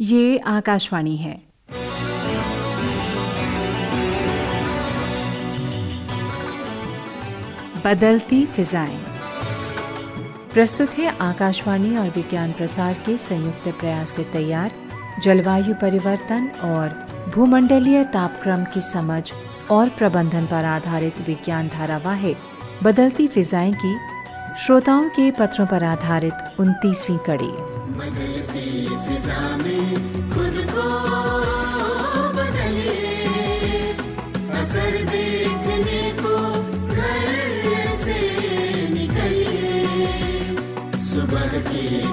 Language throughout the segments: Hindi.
ये आकाशवाणी है। बदलती फिजाएँ। प्रस्तुत है आकाशवाणी और विज्ञान प्रसार के संयुक्त प्रयास से तैयार जलवायु परिवर्तन और भूमंडलीय तापक्रम की समझ और प्रबंधन पर आधारित विज्ञान धारावाहिक बदलती फिजाएँ की श्रोताओं के पत्रों पर आधारित उनतीसवीं कड़ी।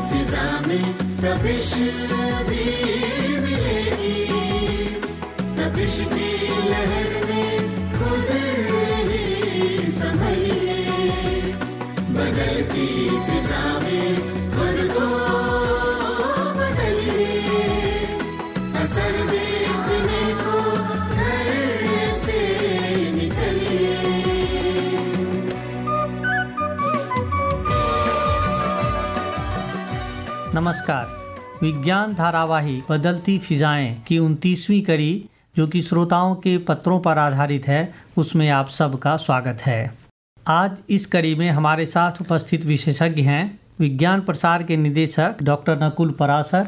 फिजा में भी मिलेगी। की लहर में नमस्कार। विज्ञान धारावाही बदलती फिजाएँ की उनतीसवीं कड़ी, जो कि श्रोताओं के पत्रों पर आधारित है, उसमें आप सबका स्वागत है। आज इस कड़ी में हमारे साथ उपस्थित विशेषज्ञ हैं विज्ञान प्रसार के निदेशक doctor Nakul Parasar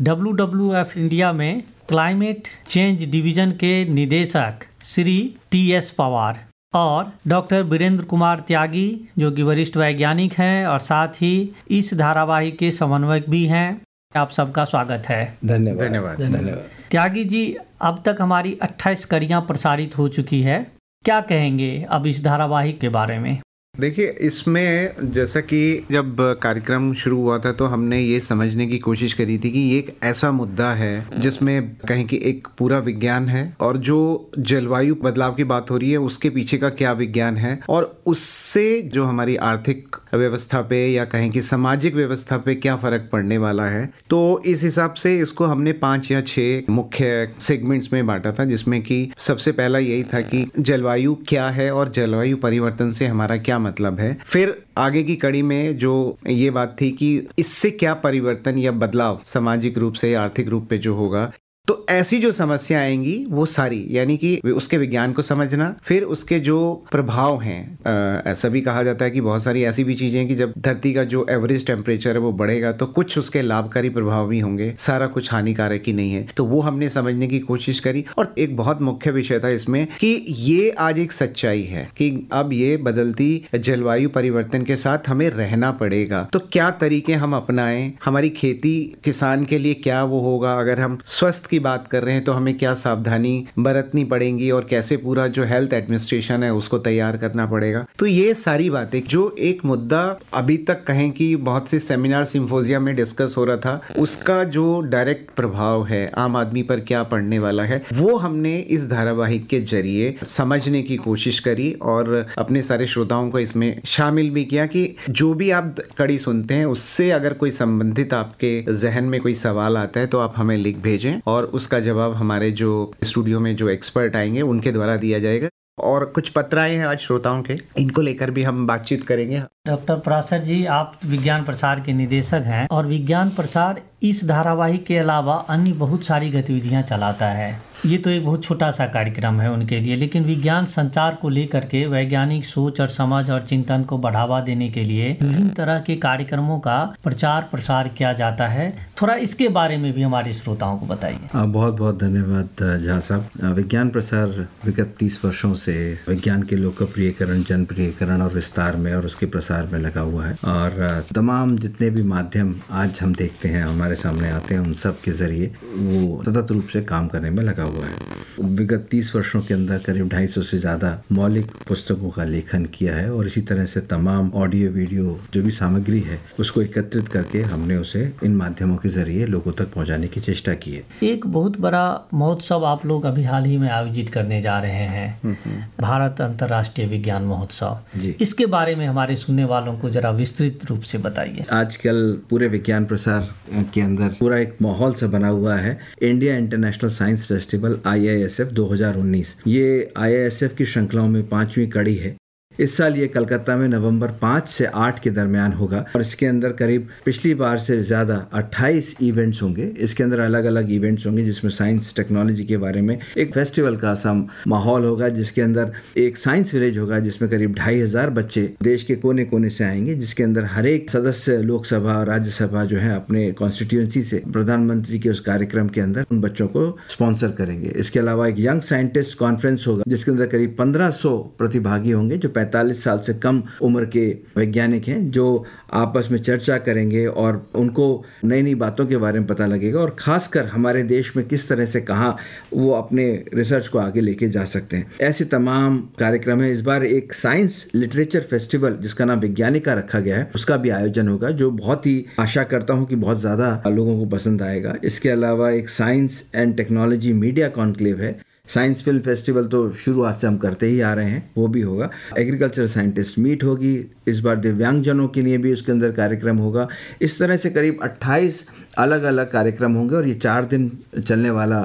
W India में क्लाइमेट चेंज डिवीज़न के निदेशक श्री टी एस पवार और डॉक्टर वीरेंद्र कुमार त्यागी जो कि वरिष्ठ वैज्ञानिक हैं और साथ ही इस धारावाहिक के समन्वयक भी हैं। आप सबका स्वागत है। धन्यवाद। धन्यवाद। धन्यवाद। त्यागी जी अब तक हमारी 28 कड़ियाँ प्रसारित हो चुकी है। क्या कहेंगे अब इस धारावाहिक के बारे में? देखिए, इसमें जैसा कि जब कार्यक्रम शुरू हुआ था तो हमने ये समझने की कोशिश करी थी कि ये एक ऐसा मुद्दा है जिसमें कहें कि एक पूरा विज्ञान है और जो जलवायु बदलाव की बात हो रही है, उसके पीछे का क्या विज्ञान है और उससे जो हमारी आर्थिक व्यवस्था पे या कहें कि सामाजिक व्यवस्था पे क्या फ़र्क पड़ने वाला है। तो इस हिसाब से इसको हमने पाँच या छह मुख्य सेगमेंट्स में बांटा था, जिसमें कि सबसे पहला यही था कि जलवायु क्या है और जलवायु परिवर्तन से हमारा क्या मतलब है। फिर आगे की कड़ी में जो ये बात थी कि इससे क्या परिवर्तन या बदलाव सामाजिक रूप से, आर्थिक रूप पे जो होगा तो ऐसी जो समस्या आएँगी, वो सारी, यानी कि उसके विज्ञान को समझना, फिर उसके जो प्रभाव हैं ऐसा भी कहा जाता है कि बहुत सारी ऐसी भी चीज़ें हैं कि जब धरती का जो एवरेज टेम्परेचर है, वो बढ़ेगा तो कुछ उसके लाभकारी प्रभाव भी होंगे, सारा कुछ हानिकारक ही नहीं है। तो वो हमने समझने की कोशिश करी, और एक बहुत मुख्य विषय था इसमें कि ये आज एक सच्चाई है कि अब ये बदलती जलवायु परिवर्तन के साथ हमें रहना पड़ेगा। तो क्या तरीके हम अपनाएँ? हमारी खेती किसान के लिए क्या वो होगा? अगर हम स्वस्थ की बात कर रहे हैं तो हमें क्या सावधानी बरतनी पड़ेगी और कैसे पूरा जो हेल्थ एडमिनिस्ट्रेशन है उसको तैयार करना पड़ेगा? तो ये सारी बातें, जो एक मुद्दा अभी तक कहें कि बहुत से सेमिनार सिम्फोजिया में डिस्कस हो रहा था, उसका जो डायरेक्ट प्रभाव है, आम आदमी पर क्या पड़ने वाला है, वो हमने इस धारावाहिक के ज़रिए समझने की कोशिश करी और अपने सारे श्रोताओं को इसमें शामिल भी किया कि जो भी आप कड़ी सुनते हैं, उससे अगर कोई संबंधित आपके जहन में कोई सवाल आता है तो आप हमें लिख भेजें और उसका जवाब हमारे जो स्टूडियो में जो एक्सपर्ट आएँगे, उनके द्वारा दिया जाएगा। और कुछ पत्राएँ हैं आज श्रोताओं के, इनको लेकर भी हम बातचीत करेंगे। डॉक्टर परासर जी, आप विज्ञान प्रसार के निदेशक हैं और विज्ञान प्रसार इस धारावाहिक के अलावा अन्य बहुत सारी गतिविधियाँ चलाता है। ये तो एक बहुत छोटा सा कार्यक्रम है उनके लिए, लेकिन विज्ञान संचार को लेकर के वैज्ञानिक सोच और समाज और चिंतन को बढ़ावा देने के लिए विभिन्न तरह के कार्यक्रमों का प्रचार प्रसार किया जाता है। थोड़ा इसके बारे में भी हमारे श्रोताओं को बताइए। बहुत बहुत धन्यवाद झा साहब। विज्ञान प्रसार विगत तीस वर्षों से विज्ञान के लोकप्रियकरण, जनप्रियकरण और विस्तार में और उसके प्रसार में लगा हुआ है। और तमाम जितने भी माध्यम आज हम देखते हैं, हमारे सामने आते हैं, उन सब के ज़रिए वो सतत रूप से काम करने में लगा हुआ है। विगत तीस वर्षों के अंदर करीब ढाई सौ से ज़्यादा मौलिक पुस्तकों का लेखन किया है और इसी तरह से तमाम ऑडियो वीडियो जो भी सामग्री है उसको एकत्रित करके हमने उसे इन माध्यमों के ज़रिए लोगों तक पहुँचाने की चेष्टा की है। एक बहुत बड़ा महोत्सव आप लोग अभी हाल ही में आयोजित करने जा रहे हैं। भारत अंतर्राष्ट्रीय विज्ञान महोत्सव। जी। इसके बारे में हमारे सुनने वालों को जरा विस्तृत रूप से बताइए। आजकल पूरे विज्ञान प्रसार के अंदर पूरा एक माहौल सा बना हुआ है। India international science festival IISF 2019 ये आई आई एस एफ़ की श्रृंखलाओं में पांचवी कड़ी है। इस साल ये कलकत्ता में नवंबर पाँच से आठ के दरमियान होगा और इसके अंदर करीब पिछली बार से ज़्यादा 28 इवेंट्स होंगे। इसके अंदर अलग अलग इवेंट्स होंगे जिसमें साइंस, टेक्नोलॉजी के बारे में एक फेस्टिवल का सा माहौल होगा जिसके अंदर एक साइंस विलेज होगा जिसमें करीब ढाई हज़ार बच्चे देश के कोने कोने से आएँगे, जिसके अंदर हर एक सदस्य, लोकसभा, राज्यसभा जो है अपने कॉन्स्टिट्यूंसी से प्रधानमंत्री के उस कार्यक्रम के अंदर उन बच्चों को स्पॉन्सर करेंगे। इसके अलावा एक यंग साइंटिस्ट कॉन्फ्रेंस होगा जिसके अंदर करीब 1500 प्रतिभागी होंगे जो 45 साल से कम उम्र के वैज्ञानिक हैं जो आपस में चर्चा करेंगे और उनको नई नई बातों के बारे में पता लगेगा और खासकर हमारे देश में किस तरह से कहाँ वो अपने रिसर्च को आगे लेके जा सकते हैं। ऐसे तमाम कार्यक्रम है। इस बार एक साइंस लिटरेचर फेस्टिवल, जिसका नाम वैज्ञानिका रखा गया है, उसका भी आयोजन होगा, जो बहुत ही आशा करता हूँ कि बहुत ज़्यादा लोगों को पसंद आएगा। इसके अलावा एक science and technology media conclave है साइंस फ़िल्म फेस्टिवल तो शुरुआत से हम करते ही आ रहे हैं, वो भी होगा। एग्रीकल्चर साइंटिस्ट मीट होगी, इस बार दिव्यांगजनों के लिए भी उसके अंदर कार्यक्रम होगा। इस तरह से करीब 28 अलग अलग कार्यक्रम होंगे और ये चार दिन चलने वाला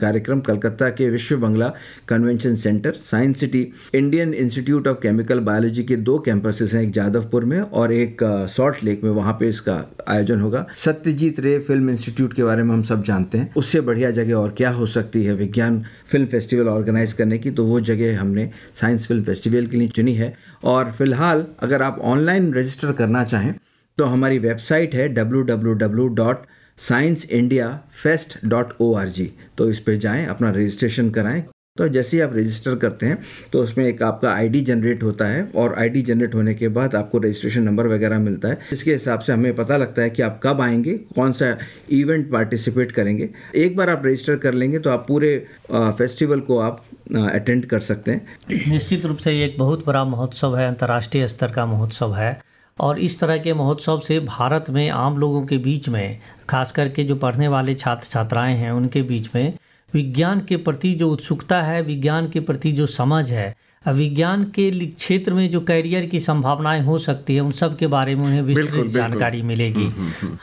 कार्यक्रम कलकत्ता के Biswa Bangla convention centre, science city, Indian institute of chemical biology के दो कैंपसेस हैं, एक जादवपुर में और एक सॉल्ट लेक में, वहाँ पे इसका आयोजन होगा। सत्यजीत रे फ़िल्म इंस्टीट्यूट के बारे में हम सब जानते हैं। उससे बढ़िया जगह और क्या हो सकती है विज्ञान फ़िल्म फेस्टिवल ऑर्गेनाइज करने की तो वो जगह हमने साइंस फ़िल्म फेस्टिवल के लिए चुनी है। और फ़िलहाल अगर आप ऑनलाइन रजिस्टर करना चाहें तो हमारी वेबसाइट है www.scienceindiafest.org तो इस पे जाएँ, अपना रजिस्ट्रेशन कराएँ। तो जैसे ही आप रजिस्टर करते हैं तो उसमें एक आपका आईडी जनरेट होता है और आईडी जनरेट होने के बाद आपको रजिस्ट्रेशन नंबर वगैरह मिलता है। इसके हिसाब से हमें पता लगता है कि आप कब आएँगे, कौन सा इवेंट पार्टिसिपेट करेंगे। एक बार आप रजिस्टर कर लेंगे तो आप पूरे फेस्टिवल को आप अटेंड कर सकते हैं। निश्चित रूप से ये एक बहुत बड़ा महोत्सव है, अंतर्राष्ट्रीय स्तर का महोत्सव है। और इस तरह के महोत्सव से भारत में आम लोगों के बीच में खास करके जो पढ़ने वाले छात्र छात्राएँ हैं उनके बीच में विज्ञान के प्रति जो उत्सुकता है विज्ञान के प्रति जो समझ है विज्ञान के क्षेत्र में जो कैरियर की संभावनाएँ हो सकती है उन सब के बारे में उन्हें विस्तृत जानकारी मिलेगी।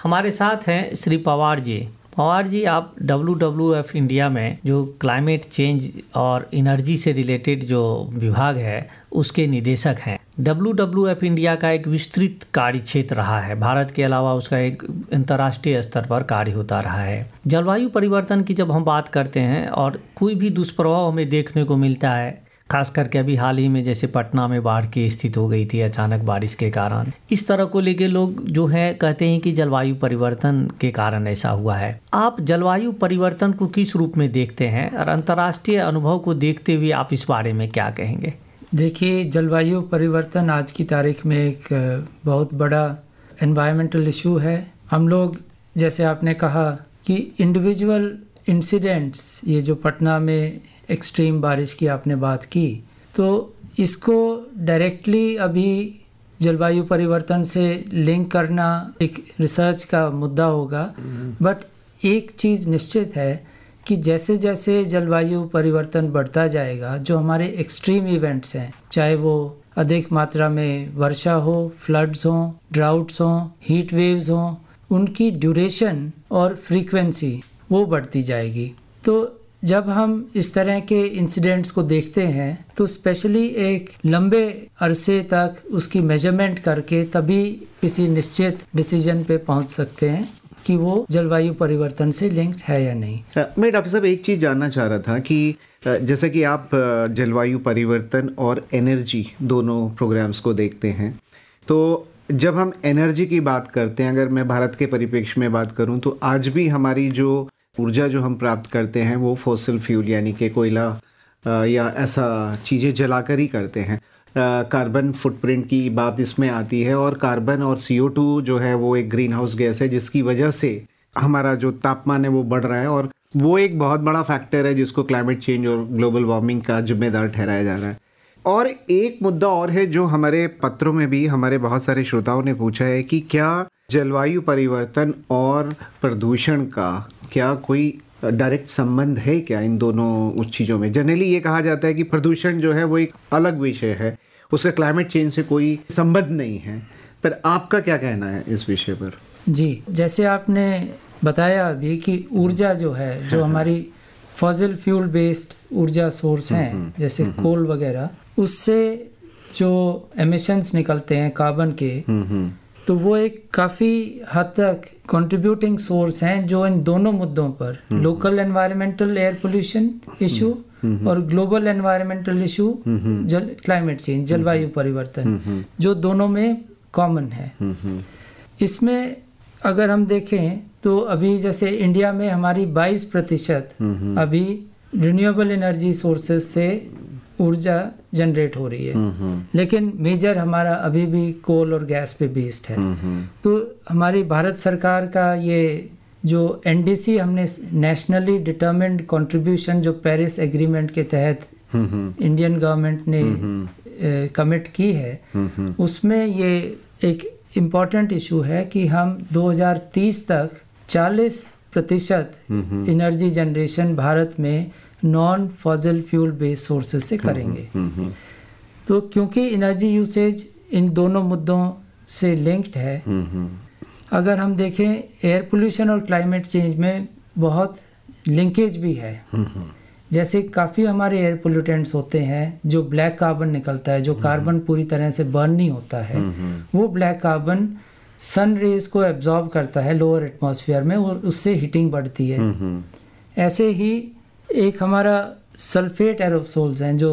हमारे साथ हैं श्री पवार जी। पवार जी, आप एफ़ इंडिया में जो क्लाइमेट चेंज और एनर्जी से रिलेटेड जो विभाग है, उसके निदेशक हैं। एफ़ इंडिया का एक विस्तृत कार्य क्षेत्र रहा है। भारत के अलावा उसका एक अंतर्राष्ट्रीय स्तर पर कार्य होता रहा है। जलवायु परिवर्तन की जब हम बात करते हैं और कोई भी दुष्प्रभाव हमें देखने को मिलता है खास करके अभी हाल ही में जैसे पटना में बाढ़ की स्थिति हो गई थी, अचानक बारिश के कारण। इस तरह को लेके लोग जो है, कहते हैं कि जलवायु परिवर्तन के कारण ऐसा हुआ है। आप जलवायु परिवर्तन को किस रूप में देखते हैं और अंतर्राष्ट्रीय अनुभव को देखते हुए आप इस बारे में क्या कहेंगे? देखिए, जलवायु परिवर्तन आज की तारीख में एक, बहुत बड़ा एनवायरमेंटल इशू है। हम लोग, जैसे आपने कहा कि इंडिविजुअल इंसिडेंट्स ये जो पटना में एक्सट्रीम बारिश की आपने बात की तो इसको डायरेक्टली अभी जलवायु परिवर्तन से लिंक करना एक रिसर्च का मुद्दा होगा। बट एक चीज़ निश्चित है कि जैसे जैसे जलवायु परिवर्तन बढ़ता जाएगा जो हमारे एक्सट्रीम इवेंट्स हैं चाहे वो अधिक मात्रा में वर्षा हो फ्लड्स हों ड्राउट्स हों हीट वेव्स हों उनकी ड्यूरेशन और फ्रीक्वेंसी वो बढ़ती जाएगी। तो जब हम इस तरह के इंसिडेंट्स को देखते हैं तो स्पेशली एक लंबे अरसे तक उसकी मेज़रमेंट करके तभी किसी निश्चित डिसीज़न पे पहुँच सकते हैं कि वो जलवायु परिवर्तन से लिंक्ड है या नहीं। मैं डॉक्टर साहब एक चीज़ जानना चाह रहा था कि जैसे कि आप जलवायु परिवर्तन और एनर्जी दोनों प्रोग्राम्स को देखते हैं तो जब हम एनर्जी की बात करते हैं, अगर मैं भारत के परिप्रेक्ष्य में बात करूँ तो आज भी हमारी जो ऊर्जा जो हम प्राप्त करते हैं वो फॉसिल फ्यूल यानी कि कोयला या ऐसा चीज़ें जलाकर ही करते हैं। कार्बन फुटप्रिंट की बात इसमें आती है और कार्बन और CO2 जो है वो एक ग्रीन हाउस गैस है, जिसकी वजह से हमारा जो तापमान है वो बढ़ रहा है और वो एक बहुत बड़ा फैक्टर है जिसको क्लाइमेट चेंज और ग्लोबल वार्मिंग का जिम्मेदार ठहराया जा रहा है। और एक मुद्दा और है जो हमारे पत्रों में भी हमारे बहुत सारे श्रोताओं ने पूछा है कि क्या जलवायु परिवर्तन और प्रदूषण का क्या कोई डायरेक्ट संबंध है क्या इन दोनों चीज़ों में? जनरली ये कहा जाता है कि प्रदूषण जो है वो एक अलग विषय है। उसका क्लाइमेट चेंज से कोई संबंध नहीं है। पर आपका क्या कहना है इस विषय पर? जी जैसे आपने बताया अभी कि ऊर्जा जो है जो हमारी फॉजिल फ्यूल बेस्ड ऊर्जा सोर्स हैं जैसे कोल वगैरह उससे जो एमिशंस निकलते हैं कार्बन के हम्म हम्म। तो वो एक काफ़ी हद तक कंट्रीब्यूटिंग सोर्स हैं जो इन दोनों मुद्दों पर local environmental air pollution issue और ग्लोबल एनवायरमेंटल इशू जल क्लाइमेट चेंज जलवायु परिवर्तन जो दोनों में कॉमन है। इसमें अगर हम देखें तो अभी जैसे इंडिया में हमारी 22 प्रतिशत अभी रिन्यूएबल एनर्जी सोर्सेस से ऊर्जा जनरेट हो रही है। लेकिन मेजर हमारा अभी भी कोल और गैस पे बेस्ड है। तो हमारी भारत सरकार का ये जो एनडीसी हमने नेशनली डिटर्मिन्ड कंट्रीब्यूशन जो पेरिस एग्रीमेंट के तहत इंडियन गवर्नमेंट ने कमिट की है उसमें ये एक इंपॉर्टेंट इशू है कि हम 2030 तक 40 प्रतिशत एनर्जी जनरेशन भारत में non fossil fuel based sources से करेंगे। तो क्योंकि एनर्जी यूसेज इन दोनों मुद्दों से लिंक्ड है अगर हम देखें एयर पोल्यूशन और क्लाइमेट चेंज में बहुत लिंकेज भी है। जैसे काफ़ी हमारे एयर पोल्यूटेंट्स होते हैं जो ब्लैक कार्बन निकलता है जो कार्बन पूरी तरह से बर्न नहीं होता है वो ब्लैक कार्बन सन रेज को एब्जॉर्ब करता है लोअर एटमॉस्फेयर में और उससे हीटिंग बढ़ती है। ऐसे ही एक हमारा सल्फेट एरोसोल्स हैं जो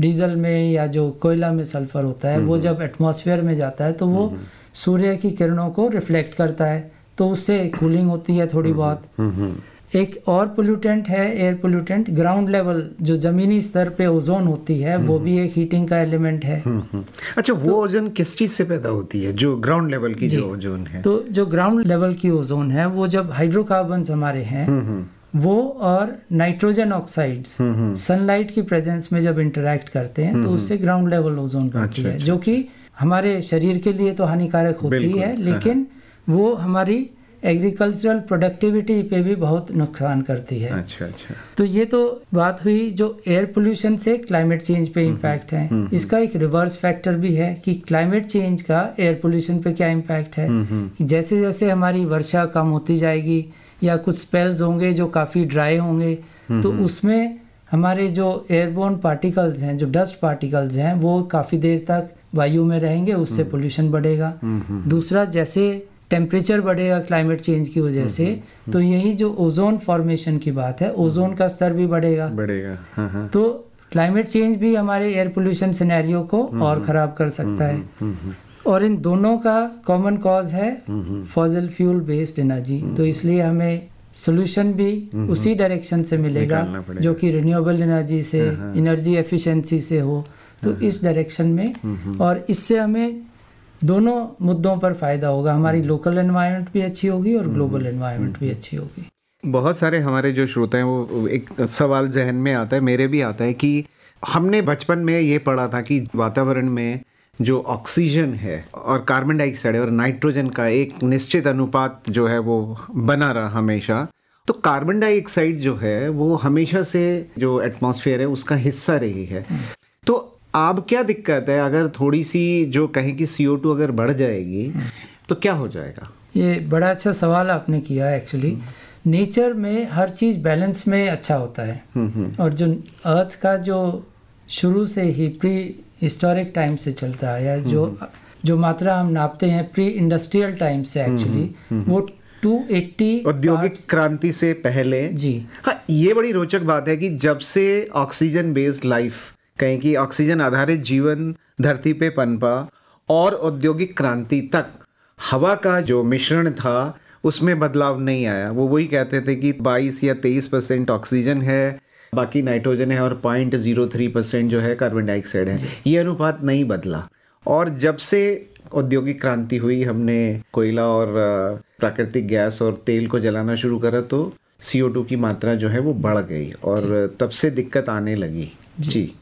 डीजल में या जो कोयला में सल्फ़र होता है वो जब एटमॉस्फेयर में जाता है तो वो सूर्य की किरणों को रिफ्लेक्ट करता है तो उससे कूलिंग होती है थोड़ी बहुत। एक और पोल्यूटेंट है एयर पोल्यूटेंट ग्राउंड लेवल जो जमीनी स्तर पे ओजोन होती है वो भी एक हीटिंग का एलिमेंट है। अच्छा वो ओजोन किस चीज़ से पैदा होती है? जो ग्राउंड लेवल की जो। ओजोन है। तो जो ग्राउंड लेवल की ओजोन है वो जब हाइड्रोकार्बन हमारे हैं वो और नाइट्रोजन ऑक्साइड्स सनलाइट की प्रेजेंस में जब इंटरेक्ट करते हैं तो उससे ग्राउंड लेवल ओजोन बनती है जो कि हमारे शरीर के लिए तो हानिकारक होती है लेकिन वो हमारी एग्रीकल्चरल प्रोडक्टिविटी पे भी बहुत नुकसान करती है। अच्छा अच्छा। तो ये तो बात हुई जो एयर पोल्यूशन से क्लाइमेट चेंज पे इम्पैक्ट है। इसका एक रिवर्स फैक्टर भी है कि क्लाइमेट चेंज का एयर पोल्यूशन पे क्या इम्पैक्ट है। कि जैसे जैसे हमारी वर्षा कम होती जाएगी या कुछ स्पेल्स होंगे जो काफ़ी ड्राई होंगे तो उसमें हमारे जो एयरबोर्न पार्टिकल्स हैं जो डस्ट पार्टिकल्स हैं वो काफ़ी देर तक वायु में रहेंगे उससे पोल्यूशन बढ़ेगा। दूसरा जैसे टेम्परेचर बढ़ेगा क्लाइमेट चेंज की वजह से तो यही जो ओजोन फॉर्मेशन की बात है ओजोन का स्तर भी बढ़ेगा। बढ़ेगा हाँ हाँ। तो क्लाइमेट चेंज भी हमारे एयर पोल्यूशन सिनेरियो को और खराब कर सकता है। और इन दोनों का कॉमन कॉज है फॉजल फ्यूल बेस्ड एनर्जी तो इसलिए हमें सोल्यूशन भी उसी डायरेक्शन से मिलेगा जो कि रिन्यूएबल एनर्जी से एनर्जी एफिशिएंसी से हो। तो इस डायरेक्शन में और इससे हमें दोनों मुद्दों पर फ़ायदा होगा। हमारी लोकल एनवायरनमेंट भी अच्छी होगी और ग्लोबल एनवायरनमेंट भी अच्छी होगी। बहुत सारे हमारे जो श्रोता हैं वो एक सवाल जहन में आता है मेरे भी आता है कि हमने बचपन में ये पढ़ा था कि वातावरण में जो ऑक्सीजन है और कार्बन डाइऑक्साइड और नाइट्रोजन का एक निश्चित अनुपात जो है वो बना रहा हमेशा। तो कार्बन डाइऑक्साइड जो है वो हमेशा से जो एटमॉस्फेयर है उसका हिस्सा रही है। तो अब क्या दिक्कत है? अगर थोड़ी सी जो कहें कि सी अगर बढ़ जाएगी तो क्या हो जाएगा? ये बड़ा अच्छा सवाल आपने किया है एक्चुअली नेचर में हर चीज़ बैलेंस में अच्छा होता है। और जो अर्थ का जो शुरू से ही प्री हिस्टोरिक टाइम से चलता आया जो जो मात्रा हम नापते हैं प्री इंडस्ट्रियल टाइम से एक्चुअली वो 280 औद्योगिक क्रांति से पहले। जी। हाँ ये बड़ी रोचक बात है कि जब से ऑक्सीजन बेस्ड लाइफ कहें कि ऑक्सीजन आधारित जीवन धरती पे पनपा और औद्योगिक क्रांति तक हवा का जो मिश्रण था उसमें बदलाव नहीं आया। वो वही कहते थे कि 22 या 23 परसेंट ऑक्सीजन है बाकी नाइट्रोजन है और पॉइंट ज़ीरो थ्री परसेंट जो है कार्बन डाइऑक्साइड है। ये अनुपात नहीं बदला। और जब से औद्योगिक क्रांति हुई हमने कोयला और प्राकृतिक गैस और तेल को जलाना शुरू करा तो CO2 की मात्रा जो है वो बढ़ गई और तब से दिक्कत आने लगी। जी।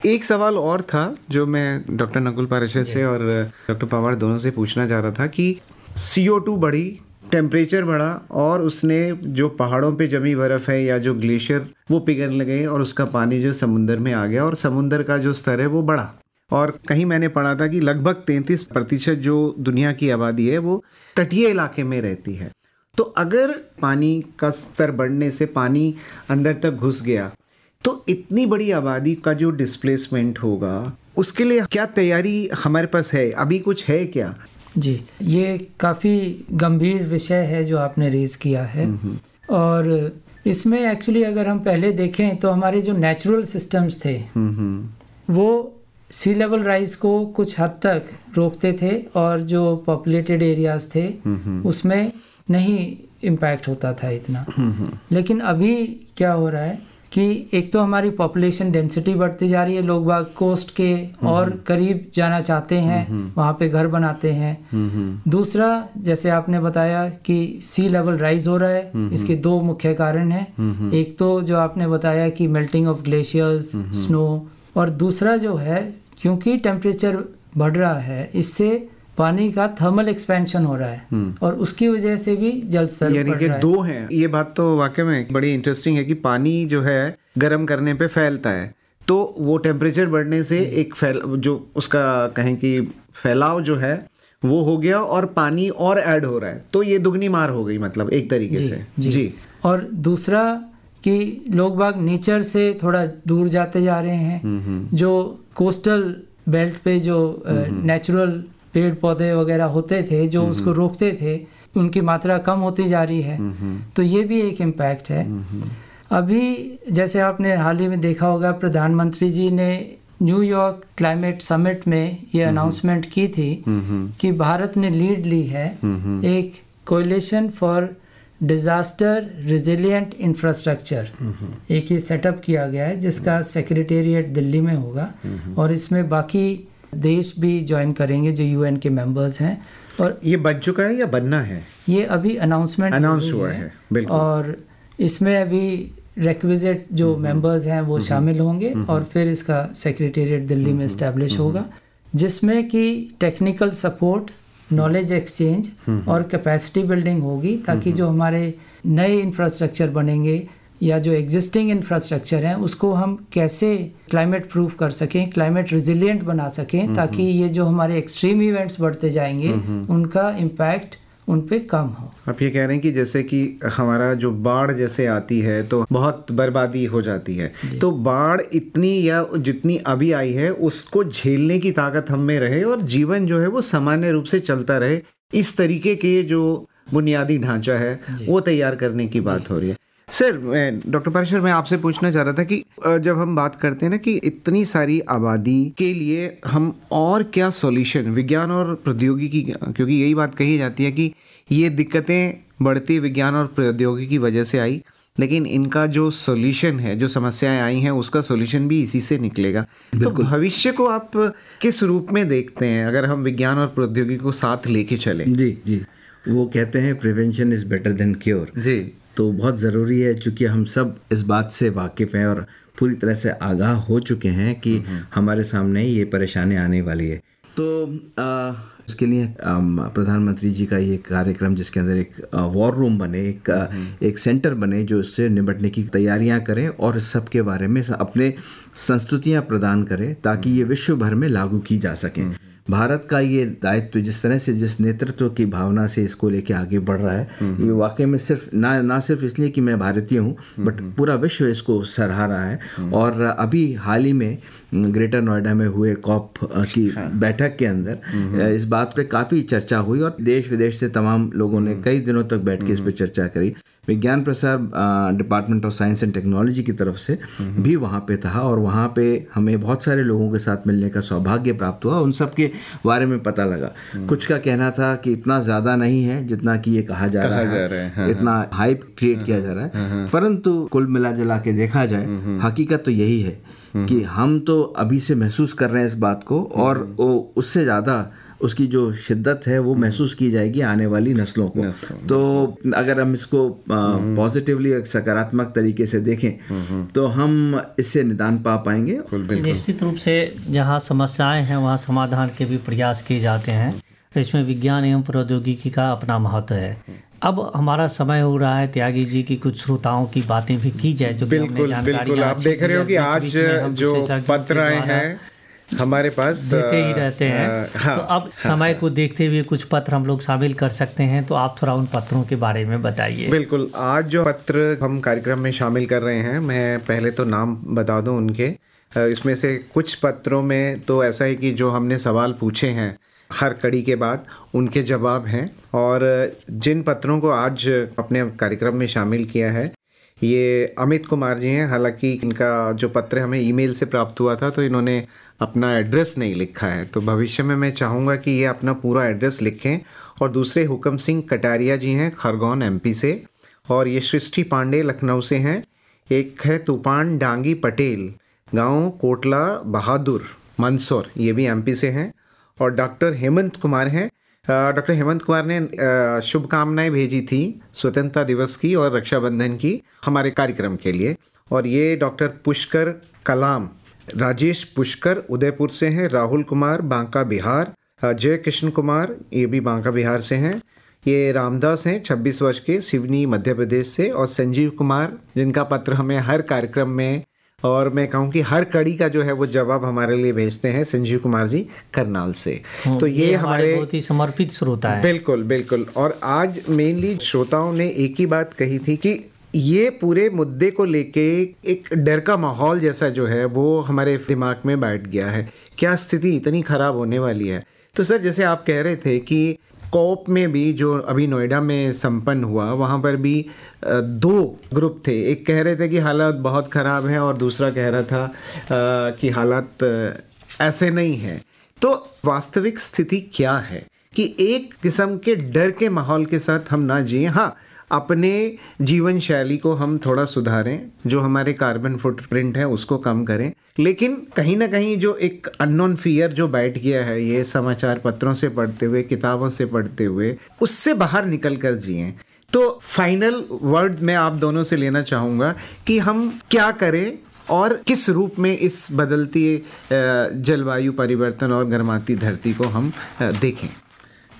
एक सवाल और था जो मैं डॉक्टर नकुल पारेशर से और डॉक्टर पवार दोनों से पूछना चाह रहा था कि CO2 बढ़ी टेम्परेचर बढ़ा और उसने जो पहाड़ों पे जमी बर्फ़ है या जो ग्लेशियर वो पिघलने लगे और उसका पानी जो समुंदर में आ गया और समुंदर का जो स्तर है वो बढ़ा। और कहीं मैंने पढ़ा था कि लगभग 33 प्रतिशत जो दुनिया की आबादी है वो तटीय इलाके में रहती है। तो अगर पानी का स्तर बढ़ने से पानी अंदर तक घुस गया तो इतनी बड़ी आबादी का जो डिस्प्लेसमेंट होगा, उसके लिए क्या तैयारी हमारे पास है? अभी कुछ है क्या? जी। ये काफ़ी गंभीर विषय है जो आपने रेज किया है। और इसमें एक्चुअली अगर हम पहले देखें तो हमारे जो नेचुरल सिस्टम्स थे वो सी लेवल राइज को कुछ हद तक रोकते थे और जो पॉपुलेटेड एरियाज़ थे उसमें नहीं इम्पैक्ट होता था इतना। लेकिन अभी क्या हो रहा है? कि एक तो हमारी पॉपुलेशन डेंसिटी बढ़ती जा रही है लोग बाग कोस्ट के और करीब जाना चाहते हैं वहाँ पे घर बनाते हैं। दूसरा जैसे आपने बताया कि सी लेवल राइज हो रहा है इसके दो मुख्य कारण हैं। एक तो जो आपने बताया कि मेल्टिंग ऑफ़ ग्लेशियर्स स्नो और दूसरा जो है क्योंकि टेम्परेचर बढ़ रहा है इससे पानी का थर्मल एक्सपेंशन हो रहा है। और उसकी वजह से भी जल स्तर यानी कि दो हैं। ये बात तो वाकई में बड़ी इंटरेस्टिंग है कि पानी जो है गर्म करने पे फैलता है। तो वो टेम्परेचर बढ़ने से एक फैल जो उसका कहें कि फैलाव जो है वो हो गया और पानी और ऐड हो रहा है। तो ये दुगनी मार हो गई मतलब एक तरीके जी, से। जी। जी। और दूसरा कि लोग बाग नेचर से थोड़ा दूर जाते जा रहे हैं। जो कोस्टल बेल्ट पे जो नेचुरल पेड़ पौधे वगैरह होते थे जो उसको रोकते थे उनकी मात्रा कम होती जा रही है। तो ये भी एक इम्पैक्ट है। अभी जैसे आपने हाल ही में देखा होगा प्रधानमंत्री जी ने न्यूयॉर्क क्लाइमेट समिट में ये अनाउंसमेंट की थी कि भारत ने लीड ली है एक coalition for disaster resilient infrastructure एक ये सेटअप किया गया है जिसका सेक्रेटेरिएट दिल्ली में होगा और इसमें बाकी देश भी ज्वाइन करेंगे जो यूएन के मेंबर्स हैं। और ये बन चुका है या बनना है? ये अभी अनाउंसमेंट अनाउंस हुआ है, बिल्कुल। और इसमें अभी रेक्विजिट जो मेंबर्स हैं वो शामिल होंगे और फिर इसका सेक्रेटेरिएट दिल्ली में इस्टेब्लिश होगा जिसमें कि टेक्निकल सपोर्ट नॉलेज एक्सचेंज और कैपेसिटी बिल्डिंग होगी ताकि जो हमारे नए इंफ्रास्ट्रक्चर बनेंगे या जो एग्जिस्टिंग इंफ्रास्ट्रक्चर है उसको हम कैसे क्लाइमेट प्रूफ कर सकें क्लाइमेट रिजिलियंट बना सकें ताकि ये जो हमारे एक्सट्रीम इवेंट्स बढ़ते जाएँगे उनका इम्पैक्ट उन पे कम हो। आप ये कह रहे हैं कि जैसे कि हमारा जो बाढ़ जैसे आती है तो बहुत बर्बादी हो जाती है। तो बाढ़ इतनी या जितनी अभी आई है उसको झेलने की ताकत हम में रहे और जीवन जो है वो सामान्य रूप से चलता रहे। इस तरीके के जो बुनियादी ढांचा है वो तैयार करने की बात हो रही है। सर डॉक्टर पारेश्वर मैं आपसे पूछना चाह रहा था कि जब हम बात करते हैं ना कि इतनी सारी आबादी के लिए हम और क्या सॉल्यूशन विज्ञान और प्रौद्योगिकी क्योंकि यही बात कही जाती है कि ये दिक्कतें बढ़ती विज्ञान और प्रौद्योगिकी की वजह से आई लेकिन इनका जो सॉल्यूशन है जो समस्याएँ आई हैं उसका सॉल्यूशन भी इसी से निकलेगा। तो भविष्य को आप किस रूप में देखते हैं अगर हम विज्ञान और प्रौद्योगिकी को साथ लेके चले? जी जी। वो कहते हैं prevention is better than cure जी। तो बहुत ज़रूरी है चूँकि हम सब इस बात से वाकिफ़ हैं और पूरी तरह से आगाह हो चुके हैं कि हमारे सामने ये परेशानी आने वाली है। तो आ, उसके लिए प्रधानमंत्री जी का ये कार्यक्रम जिसके अंदर एक वॉर रूम बने एक एक सेंटर बने जो इससे निपटने की तैयारियाँ करें और इस सब के बारे में अपने संस्तुतियाँ प्रदान करें ताकि ये विश्व भर में लागू की जा सकें। भारत का ये दायित्व जिस तरह से जिस नेतृत्व की भावना से इसको लेके आगे बढ़ रहा है ये वाकई में सिर्फ़ ना ना सिर्फ़ इसलिए कि मैं भारतीय हूँ बट पूरा विश्व इसको सराहा रहा है। और अभी हाल ही में ग्रेटर नोएडा में हुए कॉप की हाँ। बैठक के अंदर इस बात पे काफ़ी चर्चा हुई और देश विदेश से तमाम लोगों ने कई दिनों तक बैठ के इस पर चर्चा करी। Vigyan Prasar department of science and technology की तरफ़ से भी वहाँ पे था और वहाँ पे हमें बहुत सारे लोगों के साथ मिलने का सौभाग्य प्राप्त हुआ उन सब के बारे में पता लगा। कुछ का कहना था कि इतना ज़्यादा नहीं है जितना कि ये कहा जा रहा है, है इतना हाइप क्रिएट किया जा रहा है। परंतु कुल मिला जुला के देखा जाए हकीकत तो यही है कि हम तो अभी से महसूस कर रहे हैं इस बात को और वो उससे ज़्यादा उसकी जो शिद्दत है वो महसूस की जाएगी आने वाली नस्लों को। तो अगर हम इसको पॉजिटिवली सकारात्मक तरीके से देखें तो हम इससे निदान पा पाएँगे। निश्चित रूप से जहाँ समस्याएँ हैं वहाँ समाधान के भी प्रयास किए जाते हैं। इसमें विज्ञान एवं प्रौद्योगिकी का अपना महत्व है। अब हमारा समय हो रहा है त्यागी जी की कुछ श्रोताओं की बातें भी की जाए जो बिल्कुल बिल्कुल। आप देख रहे हो कि आज जो पत्र आए हैं हमारे पास देते ही रहते हैं। अ, हाँ, तो अब हाँ, समय को देखते हुए कुछ पत्र हम लोग शामिल कर सकते हैं तो आप थोड़ा उन पत्रों के बारे में बताइए। बिल्कुल आज जो पत्र हम कार्यक्रम में शामिल कर रहे हैं मैं पहले तो नाम बता दूँ उनके। इसमें से कुछ पत्रों में तो ऐसा है कि जो हमने सवाल पूछे हैं हर कड़ी के बाद उनके जवाब हैं। और जिन पत्रों को आज अपने कार्यक्रम में शामिल किया है ये अमित कुमार जी हैं। हालाँकि इनका जो पत्र हमें ईमेल से प्राप्त हुआ था तो इन्होंने अपना एड्रेस नहीं लिखा है। तो भविष्य में मैं चाहूँगा कि ये अपना पूरा एड्रेस लिखें और दूसरे हुक्म सिंह कटारिया जी हैं, खरगोन एमपी से, और ये सृष्टि पांडे लखनऊ से हैं। एक है तूफ़ान डांगी पटेल, गाँव कोटला बहादुर, मंदसौर, ये भी एमपी से हैं। और डॉक्टर हेमंत कुमार हैं। डॉक्टर हेमंत कुमार ने शुभकामनाएँ भेजी थी स्वतंत्रता दिवस की और रक्षाबंधन की हमारे कार्यक्रम के लिए। और ये डॉक्टर पुष्कर कलाम राजेश पुष्कर उदयपुर से हैं राहुल कुमार बांका बिहार जय कृष्ण कुमार ये भी बांका बिहार से हैं। ये रामदास हैं 26 वर्ष के सिवनी मध्य प्रदेश से और संजीव कुमार जिनका पत्र हमें हर कार्यक्रम में और मैं कहूँ कि हर कड़ी का जो है वो जवाब हमारे लिए भेजते हैं संजीव कुमार जी करनाल से। तो ये, ये, हमारे बहुत ही समर्पित श्रोता है। बिल्कुल बिल्कुल। और आज मेनली श्रोताओं ने एक ही बात कही थी कि ये पूरे मुद्दे को लेके एक डर का माहौल जैसा जो है, वो हमारे दिमाग में बैठ गया है। क्या स्थिति इतनी खराब होने वाली है? तो सर, जैसे आप कह रहे थे कि कोप में भी जो अभी नोएडा में संपन्न हुआ, वहाँ पर भी दो ग्रुप थे। एक कह रहे थे कि हालात बहुत ख़राब हैं और दूसरा कह रहा था कि हालात ऐसे नहीं हैं। तो वास्तविक स्थिति क्या है? कि एक किस्म के डर के माहौल के साथ हम ना जिए। हाँ अपने जीवन शैली को हम थोड़ा सुधारें, जो हमारे कार्बन फुटप्रिंट है, उसको कम करें। लेकिन कहीं ना कहीं जो एक अननोन फियर जो बैठ गया है, ये समाचार पत्रों से पढ़ते हुए, किताबों से पढ़ते हुए, उससे बाहर निकल कर जिए। तो फाइनल वर्ड मैं आप दोनों से लेना चाहूँगा कि हम क्या करें और किस रूप में इस बदलती जलवायु परिवर्तन और गर्माती धरती को हम देखें।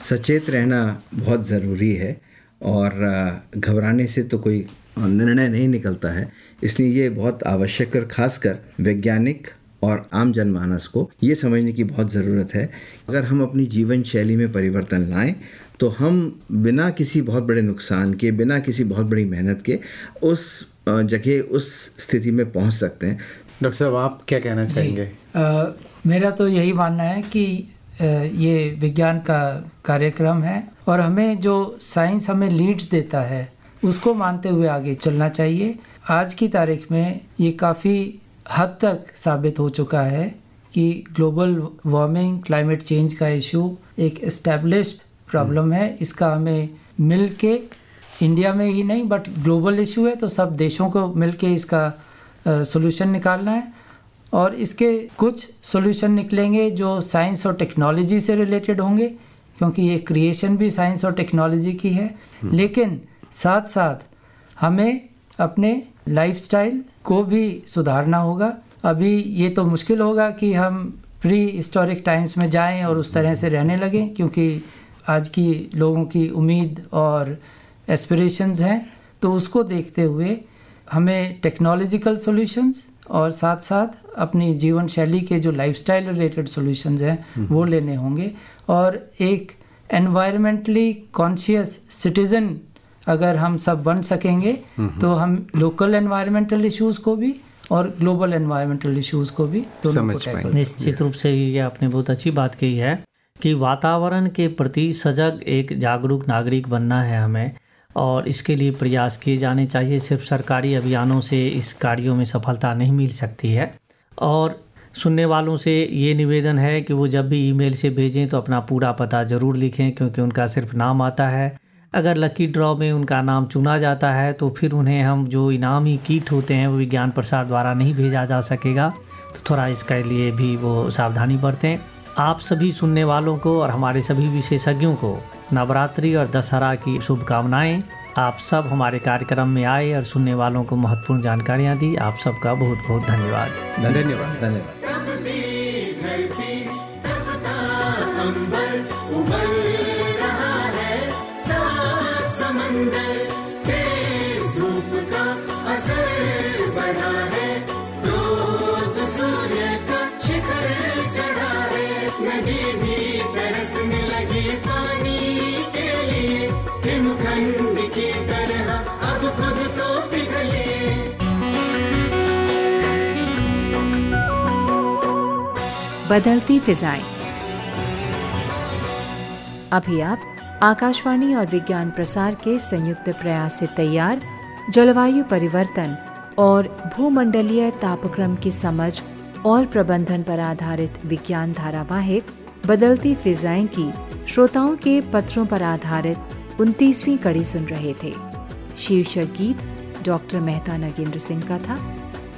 सचेत रहना बहुत ज़रूरी है। और घबराने से तो कोई निर्णय नहीं निकलता है। इसलिए ये बहुत आवश्यक और खासकर वैज्ञानिक और आम जनमानस को ये समझने की बहुत ज़रूरत है। अगर हम अपनी जीवन शैली में परिवर्तन लाएँ तो हम बिना किसी बहुत बड़े नुकसान के बिना किसी बहुत बड़ी मेहनत के उस जगह उस स्थिति में पहुँच सकते हैं। डॉक्टर साहब आप क्या कहना चाहेंगे? अ, मेरा तो यही मानना है कि ये विज्ञान का कार्यक्रम है और हमें जो साइंस हमें लीड्स देता है, उसको मानते हुए आगे चलना चाहिए। आज की तारीख में ये काफ़ी हद तक साबित हो चुका है कि ग्लोबल वार्मिंग, क्लाइमेट चेंज का इशू एक एस्टेब्लिश्ड प्रॉब्लम है। इसका हमें मिल के इंडिया में ही नहीं, बट ग्लोबल इशू है तो सब देशों को मिल के इसका सोल्यूशन निकालना है। और इसके कुछ सॉल्यूशन निकलेंगे जो साइंस और टेक्नोलॉजी से रिलेटेड होंगे क्योंकि ये क्रिएशन भी साइंस और टेक्नोलॉजी की है। लेकिन साथ साथ हमें अपने लाइफस्टाइल को भी सुधारना होगा। अभी ये तो मुश्किल होगा कि हम प्री हिस्टोरिक टाइम्स में जाएँ और उस तरह से रहने लगें क्योंकि आज की लोगों की उम्मीद और एस्पिरेशंस हैं। तो उसको देखते हुए हमें टेक्नोलॉजिकल सॉल्यूशंस और साथ साथ अपनी जीवन शैली के जो लाइफस्टाइल रिलेटेड सॉल्यूशंस हैं वो लेने होंगे। और एक एनवायरमेंटली कॉन्शियस सिटीजन अगर हम सब बन सकेंगे तो हम लोकल एनवायरमेंटल इश्यूज़ को भी और ग्लोबल एनवायरमेंटल इश्यूज़ को भी समझ पाएँगे। निश्चित रूप से ये आपने बहुत अच्छी बात कही है कि वातावरण के प्रति सजग एक जागरूक नागरिक बनना है हमें। और इसके लिए प्रयास किए जाने चाहिए। सिर्फ़ सरकारी अभियानों से इस कार्यों में सफलता नहीं मिल सकती है। और सुनने वालों से ये निवेदन है कि वो जब भी ईमेल से भेजें तो अपना पूरा पता ज़रूर लिखें, क्योंकि उनका सिर्फ़ नाम आता है। अगर लकी ड्रॉ में उनका नाम चुना जाता है तो फिर उन्हें हम जो इनामी किट होते हैं, वो विज्ञान प्रसार द्वारा नहीं भेजा जा सकेगा। तो थोड़ा इसके लिए भी वो सावधानी बरतें। आप सभी सुनने वालों को और हमारे सभी विशेषज्ञों को नवरात्रि और दशहरा की शुभकामनाएँ। आप सब हमारे कार्यक्रम में आए और सुनने वालों को महत्वपूर्ण जानकारियाँ दी। आप सबका बहुत बहुत धन्यवाद। धन्यवाद धन्यवाद। बदलती फिजाएँ। अभी आप आकाशवाणी और विज्ञान प्रसार के संयुक्त प्रयास से तैयार, जलवायु परिवर्तन और भूमंडलीय तापक्रम की समझ और प्रबंधन पर आधारित विज्ञान धारावाहिक, बदलती फिजाएँ की श्रोताओं के पत्रों पर आधारित उनतीसवीं कड़ी सुन रहे थे। शीर्षक गीत डॉक्टर मेहता नगेंद्र सिंह का था।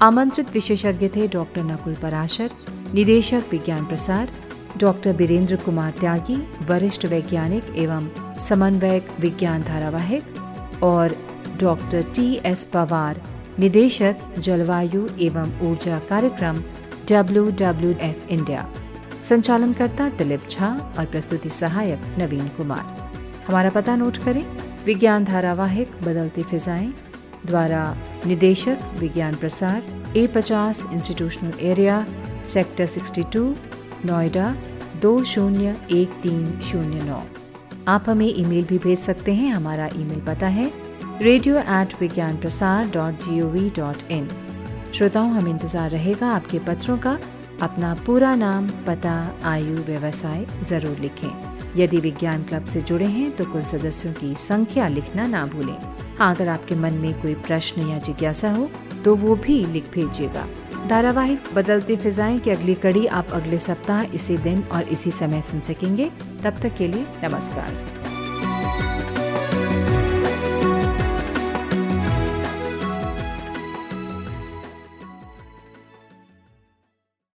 आमंत्रित विशेषज्ञ थे डॉक्टर नकुल पराशर। निदेशक विज्ञान प्रसार डॉक्टर बीरेंद्र कुमार त्यागी, वरिष्ठ वैज्ञानिक एवं समन्वयक विज्ञान धारावाहिक और डॉक्टर टी एस पवार, निदेशक जलवायु एवं ऊर्जा कार्यक्रम डब्ल्यू डब्ल्यू एफ़ इंडिया। संचालनकर्ता दिलीप झा और प्रस्तुति सहायक नवीन कुमार। हमारा पता नोट करें, विज्ञान धारावाहिक बदलती फिजाएँ द्वारा निदेशक विज्ञान प्रसार ए पचास इंस्टीट्यूशनल एरिया सेक्टर 62 नोएडा, दो शून्य एक तीन शून्य नौ। आप हमें ईमेल भी भेज सकते हैं, हमारा ईमेल पता है radio at Vigyan Prasar dot G O V dot in श्रोताओं, हम इंतज़ार रहेगा आपके पत्रों का अपना पूरा नाम, पता, आयु, व्यवसाय ज़रूर लिखें। यदि विज्ञान क्लब से जुड़े हैं तो कुल सदस्यों की संख्या लिखना ना भूलें। हाँ अगर आपके मन में कोई प्रश्न या जिज्ञासा हो तो वो भी लिख भेजिएगा। धारावाहिक बदलती फिजाएँ की अगली कड़ी आप अगले सप्ताह, इसी दिन और इसी समय सुन सकेंगे। तब तक के लिए नमस्कार।